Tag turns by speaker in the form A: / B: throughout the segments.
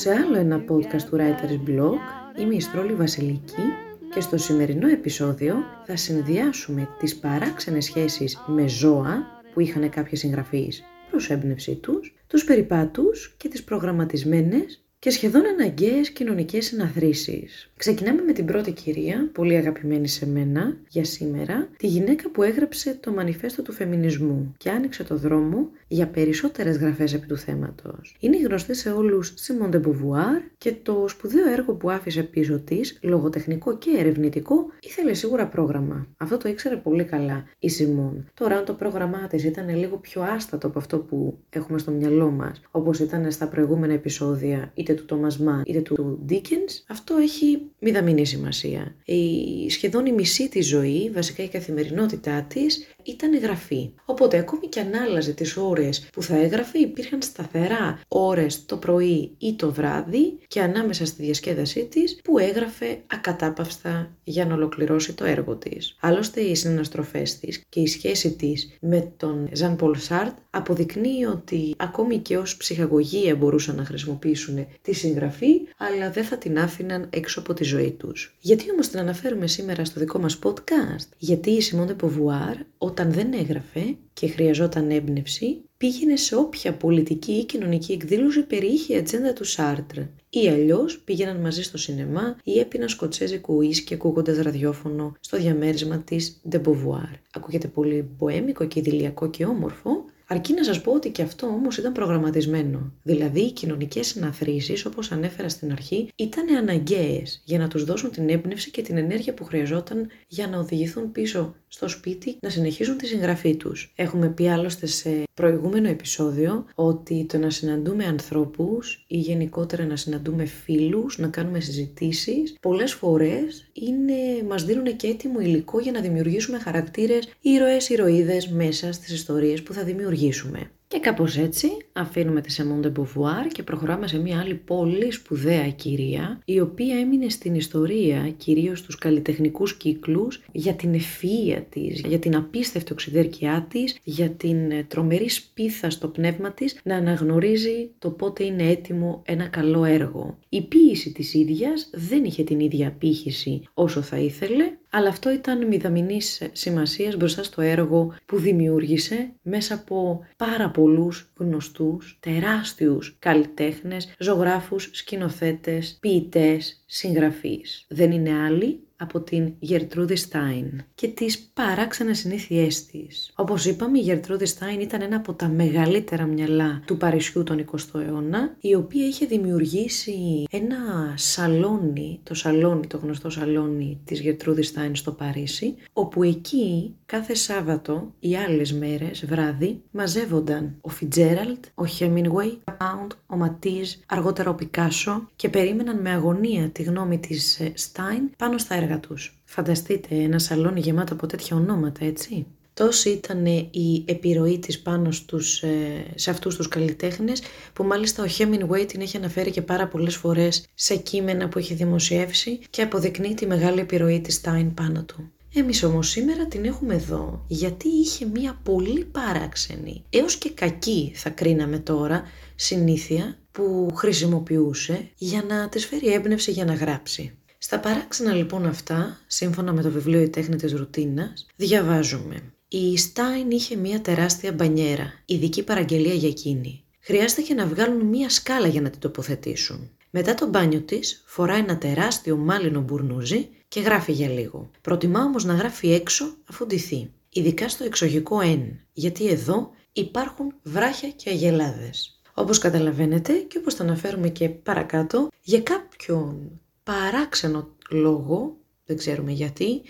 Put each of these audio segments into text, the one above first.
A: σε άλλο ένα podcast του Writers Blog. Είμαι η Στρόλη Βασιλική και στο σημερινό επεισόδιο θα συνδυάσουμε τις παράξενες σχέσεις με ζώα που είχαν κάποιες συγγραφείς προς έμπνευσή τους, τους περιπάτους και τις προγραμματισμένες και σχεδόν αναγκαίες κοινωνικές συναθρήσεις. Ξεκινάμε με την πρώτη κυρία, πολύ αγαπημένη σε μένα για σήμερα, τη γυναίκα που έγραψε το μανιφέστο του φεμινισμού και άνοιξε το δρόμο για περισσότερες γραφές επί του θέματος. Είναι γνωστή σε όλους Simone de Beauvoir και το σπουδαίο έργο που άφησε πίσω της, λογοτεχνικό και ερευνητικό, ήθελε σίγουρα πρόγραμμα. Αυτό το ήξερε πολύ καλά η Simone. Τώρα αν το πρόγραμμά της ήταν λίγο πιο άστατο από αυτό που έχουμε στο μυαλό μας, όπως ήταν στα προηγούμενα επεισόδια είτε του Thomas Mann είτε του Dickens, αυτό έχει μηδαμινή σημασία. Η, σχεδόν η μισή της ζωή, βασικά η καθημερινότητά της, ήταν γραφή. Οπότε ακόμη και αν άλλαζε τις ώρες που θα έγραφε υπήρχαν σταθερά ώρες το πρωί ή το βράδυ και ανάμεσα στη διασκέδασή της που έγραφε ακατάπαυστα για να ολοκληρώσει το έργο της. Άλλωστε οι συναναστροφές της και η σχέση της με τον Ζαν Πολ Σάρτ αποδεικνύει ότι ακόμη και ως ψυχαγωγία μπορούσαν να χρησιμοποιήσουν τη συγγραφή αλλά δεν θα την άφηναν έξω από τη ζωή τους. Γιατί όμως την αναφέρουμε σήμερα στο δικό μας podcast? Γιατί η Σιμόντε Ποβουάρ όταν δεν έγραφε και χρειαζόταν έμπνευση, πήγαινε σε όποια πολιτική ή κοινωνική εκδήλωση περιείχε η ατζέντα του Σάρτρ. Ή αλλιώς πήγαιναν μαζί στο σινεμά ή έπιναν σκοτσέζικο ουίσκι ακούγοντας ραδιόφωνο στο διαμέρισμα της De Beauvoir. Ακούγεται πολύ μποέμικο και ιδηλιακό και όμορφο, Αρκεί να σας πω ότι και αυτό όμως ήταν προγραμματισμένο. Δηλαδή οι κοινωνικές συναθρήσεις όπως ανέφερα στην αρχή ήταν αναγκαίες για να τους δώσουν την έμπνευση και την ενέργεια που χρειαζόταν για να οδηγηθούν πίσω στο σπίτι να συνεχίσουν τη συγγραφή τους. Έχουμε πει άλλωστε σε προηγούμενο επεισόδιο ότι το να συναντούμε ανθρώπους ή γενικότερα να συναντούμε φίλους, να κάνουμε συζητήσεις, πολλές φορές είναι, μας δίνουν και έτοιμο υλικό για να δημιουργήσουμε χαρακτήρες ήρωες, ηρωίδες μέσα στις ιστορίες που θα δημιουργήσουμε. Και κάπως έτσι αφήνουμε τη Σεμόν Beauvoir και προχωράμε σε μια άλλη πολύ σπουδαία κυρία η οποία έμεινε στην ιστορία κυρίως στους καλλιτεχνικούς κύκλους για την ευφυΐα της, για την απίστευτη οξυδέρκειά της, για την ε, τρομερή σπίθα στο πνεύμα της να αναγνωρίζει το πότε είναι έτοιμο ένα καλό έργο. Η ποίηση της ίδιας δεν είχε την ίδια απήχηση όσο θα ήθελε αλλά αυτό ήταν μηδαμινής σημασίας μπροστά στο έργο που δημιούργησε μέσα από πάρα πολλούς γνωστούς, τεράστιους καλλιτέχνες, ζωγράφους, σκηνοθέτες, ποιητές, συγγραφείς. Δεν είναι άλλοι από την Γερτρούδη Στάιν και τις παράξενες συνήθειές της. Όπως είπαμε, η Γερτρούδη Στάιν ήταν ένα από τα μεγαλύτερα μυαλά του Παρισιού τον 20ο αιώνα, η οποία είχε δημιουργήσει ένα σαλόνι, το σαλόνι, το γνωστό σαλόνι της Γερτρούδης Στάιν στο Παρίσι, όπου εκεί κάθε Σάββατο ή άλλες μέρες, βράδυ, μαζεύονταν ο Φιτζέραλτ, ο Χέμινγουέι, ο Πάουντ, ο Ματίζ, αργότερα ο Πικάσο και περίμεναν με αγωνία τη γνώμη της Στάιν πάνω στα έργα τους. Φανταστείτε ένα σαλόνι γεμάτο από τέτοια ονόματα, έτσι. Τόση ήταν η επιρροή της πάνω στους, ε, σε αυτούς τους καλλιτέχνες που μάλιστα ο Hemingway την έχει αναφέρει και πάρα πολλές φορές σε κείμενα που έχει δημοσιεύσει και αποδεικνύει τη μεγάλη επιρροή της Stein πάνω του. Εμείς όμως σήμερα την έχουμε εδώ γιατί είχε μία πολύ παράξενη, έως και κακή θα κρίναμε τώρα, συνήθεια που χρησιμοποιούσε για να της φέρει έμπνευση για να γράψει. Στα παράξενα λοιπόν αυτά, σύμφωνα με το βιβλίο «Η τέχνη της ρουτίνας», διαβάζουμε «Η Στάιν είχε μια τεράστια μπανιέρα, ειδική παραγγελία για εκείνη. Χρειάστηκε να βγάλουν μια σκάλα για να την τοποθετήσουν. Μετά το μπάνιο της φορά ένα τεράστιο μάλινο μπουρνούζι και γράφει για λίγο. Προτιμά όμως να γράφει έξω αφού ντυθεί. Ειδικά στο εξωγικό «εν», γιατί εδώ υπάρχουν βράχια και αγελάδες. Όπως καταλαβαίνετε και όπως θα αναφέρουμε και παρακάτω, για κάποιον παράξενο λόγο, δεν ξέρουμε γιατί,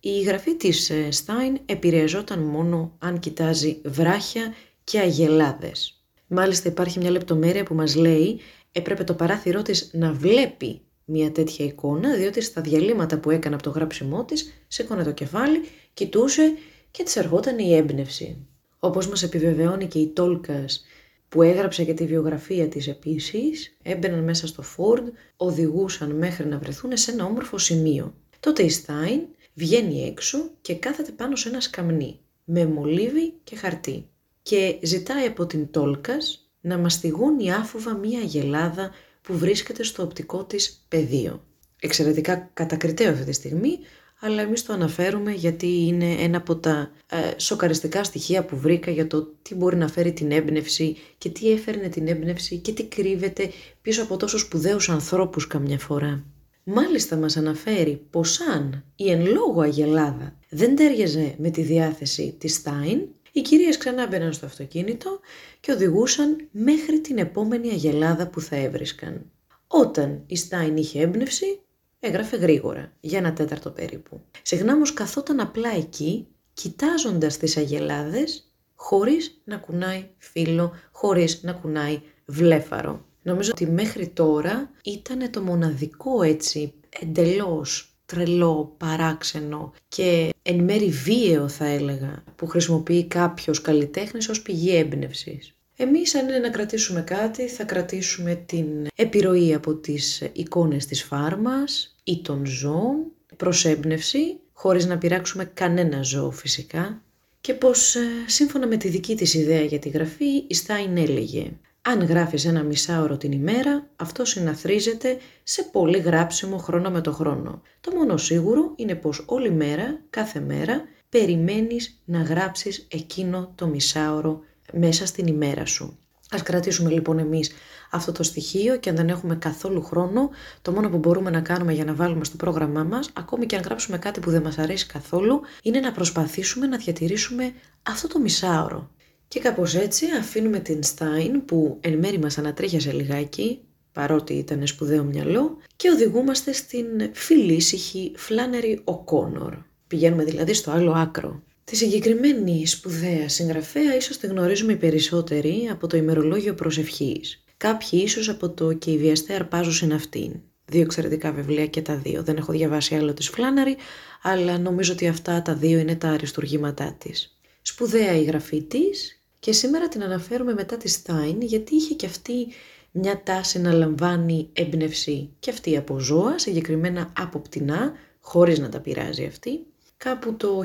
A: η γραφή της Στάιν ε, επηρεαζόταν μόνο αν κοιτάζει βράχια και αγελάδες. Μάλιστα υπάρχει μια λεπτομέρεια που μας λέει έπρεπε το παράθυρό της να βλέπει μια τέτοια εικόνα, διότι στα διαλύματα που έκανε από το γράψιμό της, σήκωνε το κεφάλι, κοιτούσε και της ερχόταν η έμπνευση. Όπως μας επιβεβαιώνει και η Τόλκας που έγραψε και τη βιογραφία της επίσης, έμπαιναν μέσα στο Φόρντ, οδηγούσαν μέχρι να βρεθούν σε ένα όμορφο σημείο. Τότε η Στάιν βγαίνει έξω και κάθεται πάνω σε ένα σκαμνί, με μολύβι και χαρτί. και ζητάει από την Τόλκας να μαστιγώνει άφοβα μία αγελάδα που βρίσκεται στο οπτικό της πεδίο. Εξαιρετικά κατακριτέο αυτή τη στιγμή, αλλά εμείς το αναφέρουμε γιατί είναι ένα από τα ε, σοκαριστικά στοιχεία που βρήκα για το τι μπορεί να φέρει την έμπνευση και τι έφερνε την έμπνευση και τι κρύβεται πίσω από τόσο σπουδαίους ανθρώπους καμιά φορά. Μάλιστα μας αναφέρει πως αν η εν λόγω αγελάδα δεν τέριαζε με τη διάθεση της Στάιν, οι κυρίες ξανά μπαίναν στο αυτοκίνητο και οδηγούσαν μέχρι την επόμενη αγελάδα που θα έβρισκαν. Όταν η Στάιν είχε έμπνευση, έγραφε γρήγορα, για ένα τέταρτο περίπου. Συχνά όμως καθόταν απλά εκεί, κοιτάζοντας τις αγελάδες, χωρίς να κουνάει φύλλο, χωρίς να κουνάει βλέφαρο. Νομίζω ότι μέχρι τώρα ήταν το μοναδικό έτσι εντελώς τρελό, παράξενο και εν μέρη βίαιο θα έλεγα που χρησιμοποιεί κάποιος καλλιτέχνης ως πηγή έμπνευσης. Εμείς αν είναι να κρατήσουμε κάτι θα κρατήσουμε την επιρροή από τις εικόνες της φάρμας ή των ζώων προς έμπνευση χωρίς να πειράξουμε κανένα ζώο φυσικά και πως ε, σύμφωνα με τη δική της ιδέα για τη γραφή η Στάιν έλεγε αν γράφεις ένα μισάωρο την ημέρα, αυτό συναθρίζεται σε πολύ γράψιμο χρόνο με το χρόνο. Το μόνο σίγουρο είναι πως όλη μέρα, κάθε μέρα, περιμένεις να γράψεις εκείνο το μισάωρο μέσα στην ημέρα σου. Ας κρατήσουμε λοιπόν εμείς αυτό το στοιχείο και αν δεν έχουμε καθόλου χρόνο, το μόνο που μπορούμε να κάνουμε για να βάλουμε στο πρόγραμμά μας, ακόμη και αν γράψουμε κάτι που δεν μας αρέσει καθόλου, είναι να προσπαθήσουμε να διατηρήσουμε αυτό το μισάωρο. Και κάπως έτσι αφήνουμε την Στάιν που εν μέρη μας ανατρίχιασε λιγάκι, παρότι ήταν σπουδαίο μυαλό, και οδηγούμαστε στην φιλήσυχη Φλάνερη Οκόνορ. Πηγαίνουμε δηλαδή στο άλλο άκρο. Τη συγκεκριμένη σπουδαία συγγραφέα ίσως τη γνωρίζουμε οι περισσότεροι από το ημερολόγιο προσευχής. Κάποιοι ίσως από το «Και οι βιαστέ αρπάζουν αυτήν». Δύο εξαιρετικά βιβλία και τα δύο. Δεν έχω διαβάσει άλλο της Φλάναρη, αλλά νομίζω ότι αυτά τα δύο είναι τα αριστουργήματά της. Σπουδαία η γραφή της και σήμερα την αναφέρουμε μετά τη Στάιν γιατί είχε και αυτή μια τάση να λαμβάνει έμπνευση και αυτή από ζώα, συγκεκριμένα από πτηνά, χωρίς να τα πειράζει αυτή. Κάπου το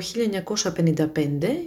A: 1955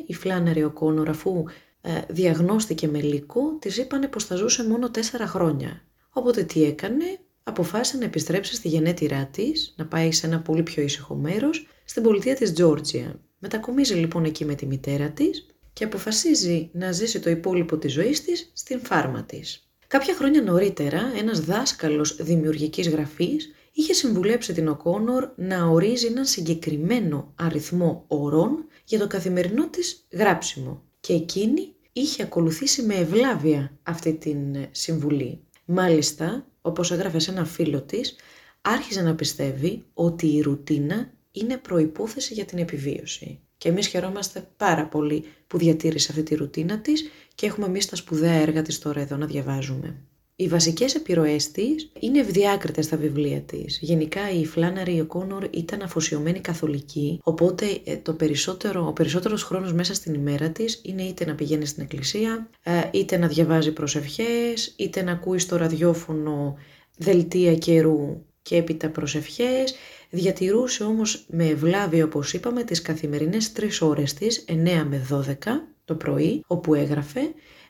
A: η Φλάνερι Οκόνορ αφού ε, διαγνώστηκε με λύκο, της είπανε πως θα ζούσε μόνο τέσσερα χρόνια. Οπότε τι έκανε, αποφάσισε να επιστρέψει στη γενέτειρά της, να πάει σε ένα πολύ πιο ήσυχο μέρος, στην πολιτεία της Τζόρτζια. Μετακομίζει λοιπόν εκεί με τη μητέρα της και αποφασίζει να ζήσει το υπόλοιπο της ζωής της στην φάρμα της. Κάποια χρόνια νωρίτερα, ένας δάσκαλος δημιουργικής γραφής είχε συμβουλέψει την Οκόνορ να ορίζει έναν συγκεκριμένο αριθμό ωρών για το καθημερινό της γράψιμο και εκείνη είχε ακολουθήσει με ευλάβεια αυτή την συμβουλή. Μάλιστα, όπως έγραφε σε ένα φίλο της, άρχιζε να πιστεύει ότι η ρουτίνα είναι προϋπόθεση για την επιβίωση. Και εμείς χαιρόμαστε πάρα πολύ που διατήρησε αυτή τη ρουτίνα της και έχουμε εμείς τα σπουδαία έργα της τώρα εδώ να διαβάζουμε. Οι βασικές επιρροές της είναι ευδιάκριτες στα βιβλία της. Γενικά η Φλάναρη Οκόνορ ήταν αφοσιωμένη καθολική, οπότε ε, το περισσότερο, ο περισσότερος χρόνος μέσα στην ημέρα της είναι είτε να πηγαίνει στην εκκλησία, ε, είτε να διαβάζει προσευχές, είτε να ακούει στο ραδιόφωνο δελτία καιρού και έπειτα προσευχές, διατηρούσε όμως με ευλάβη όπως είπαμε τις καθημερινές τρεις ώρες της, 9 με 12 το πρωί, όπου έγραφε.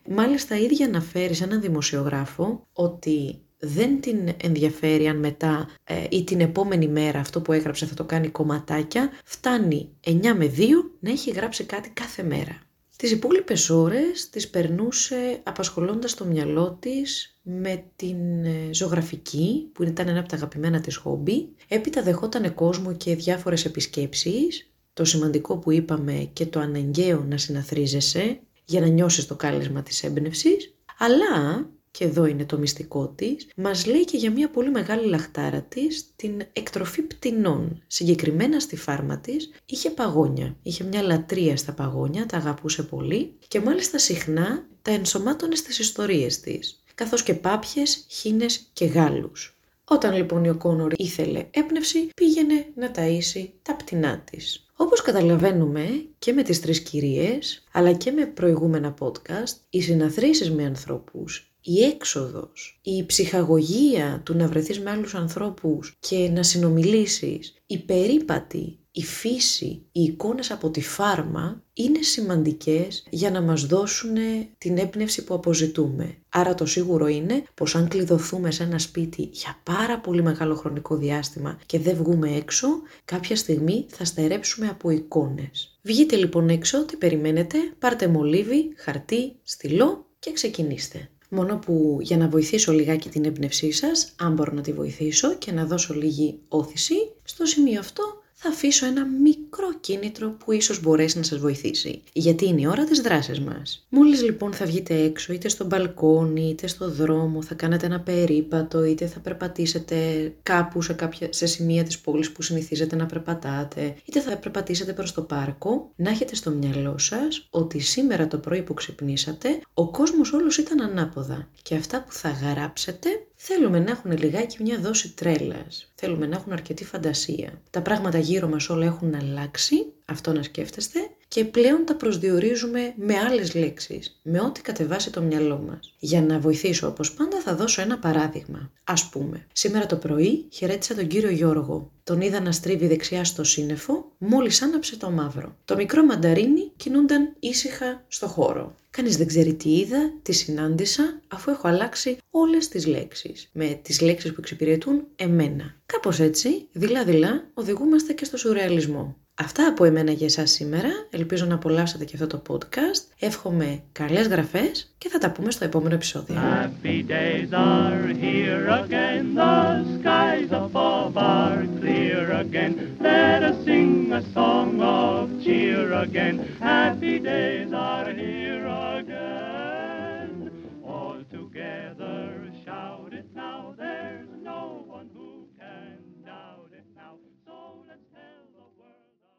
A: Μάλιστα ίδια αναφέρει σε έναν δημοσιογράφο ότι δεν την ενδιαφέρει αν μετά ε, ή την επόμενη μέρα αυτό που έγραψε θα το κάνει κομματάκια, φτάνει 9 με 2 να έχει γράψει κάτι κάθε μέρα. Τις υπόλοιπες ώρες τις περνούσε απασχολώντας το μυαλό της με την ε, ζωγραφική που ήταν ένα από τα αγαπημένα της χόμπι. Έπειτα δεχόταν κόσμο και διάφορες επισκέψεις, το σημαντικό που είπαμε και το αναγκαίο να συναθρίζεσαι για να νιώσεις το κάλεσμα της έμπνευσης, αλλά και εδώ είναι το μυστικό της, μας λέει και για μια πολύ μεγάλη λαχτάρα της την εκτροφή πτηνών. Συγκεκριμένα στη φάρμα της είχε παγόνια. Είχε μια λατρεία στα παγόνια, τα αγαπούσε πολύ και μάλιστα συχνά τα ενσωμάτωνε στις ιστορίες της, καθώς και πάπιες, χίνες και γάλους. Όταν λοιπόν η Οκόνορ ήθελε έπνευση, πήγαινε να ταΐσει τα πτηνά της. Όπως καταλαβαίνουμε και με τις τρεις κυρίες, αλλά και με προηγούμενα podcast, οι συναθρήσεις με ανθρώπους η έξοδος, η ψυχαγωγία του να βρεθείς με άλλους ανθρώπους και να συνομιλήσεις, η περίπατη, η φύση, οι εικόνες από τη φάρμα είναι σημαντικές για να μας δώσουν την έμπνευση που αποζητούμε. Άρα το σίγουρο είναι πως αν κλειδωθούμε σε ένα σπίτι για πάρα πολύ μεγάλο χρονικό διάστημα και δεν βγούμε έξω, κάποια στιγμή θα στερέψουμε από εικόνες. Βγείτε λοιπόν έξω, τι περιμένετε, πάρτε μολύβι, χαρτί, στυλό και ξεκινήστε. Μόνο που για να βοηθήσω λιγάκι την έμπνευσή σας, αν μπορώ να τη βοηθήσω και να δώσω λίγη όθηση, στο σημείο αυτό θα αφήσω ένα μικρό κίνητρο που ίσως μπορέσει να σας βοηθήσει. Γιατί είναι η ώρα της δράσης μας. Μόλις λοιπόν θα βγείτε έξω, είτε στο μπαλκόνι, είτε στο δρόμο, θα κάνετε ένα περίπατο, είτε θα περπατήσετε κάπου σε, κάποια, σε σημεία της πόλης που συνηθίζετε να περπατάτε, είτε θα περπατήσετε προς το πάρκο, να έχετε στο μυαλό σας ότι σήμερα το πρωί που ξυπνήσατε, ο κόσμος όλος ήταν ανάποδα. Και αυτά που θα γράψετε Θέλουμε να έχουν λιγάκι μια δόση τρέλας. Θέλουμε να έχουν αρκετή φαντασία. Τα πράγματα γύρω μας όλα έχουν αλλάξει, αυτό να σκέφτεστε, και πλέον τα προσδιορίζουμε με άλλες λέξεις, με ό,τι κατεβάσει το μυαλό μας. Για να βοηθήσω όπως πάντα θα δώσω ένα παράδειγμα. Ας πούμε, σήμερα το πρωί χαιρέτησα τον κύριο Γιώργο. Τον είδα να στρίβει δεξιά στο σύννεφο, μόλις άναψε το μαύρο. Το μικρό μανταρίνι κινούνταν ήσυχα στο χώρο. Κανείς δεν ξέρει τι είδα, τι συνάντησα, αφού έχω αλλάξει όλες τις λέξεις. Με τις λέξεις που εξυπηρετούν εμένα. Κάπως έτσι, δειλά-δειλά, οδηγούμαστε και στο σουρεαλισμό. Αυτά από εμένα για εσάς σήμερα. Ελπίζω να απολαύσετε και αυτό το podcast. Εύχομαι καλές γραφές και θα τα πούμε στο επόμενο επεισόδιο. Happy days are here again. The skies above are clear again. Let us sing a song of cheer again. Happy days are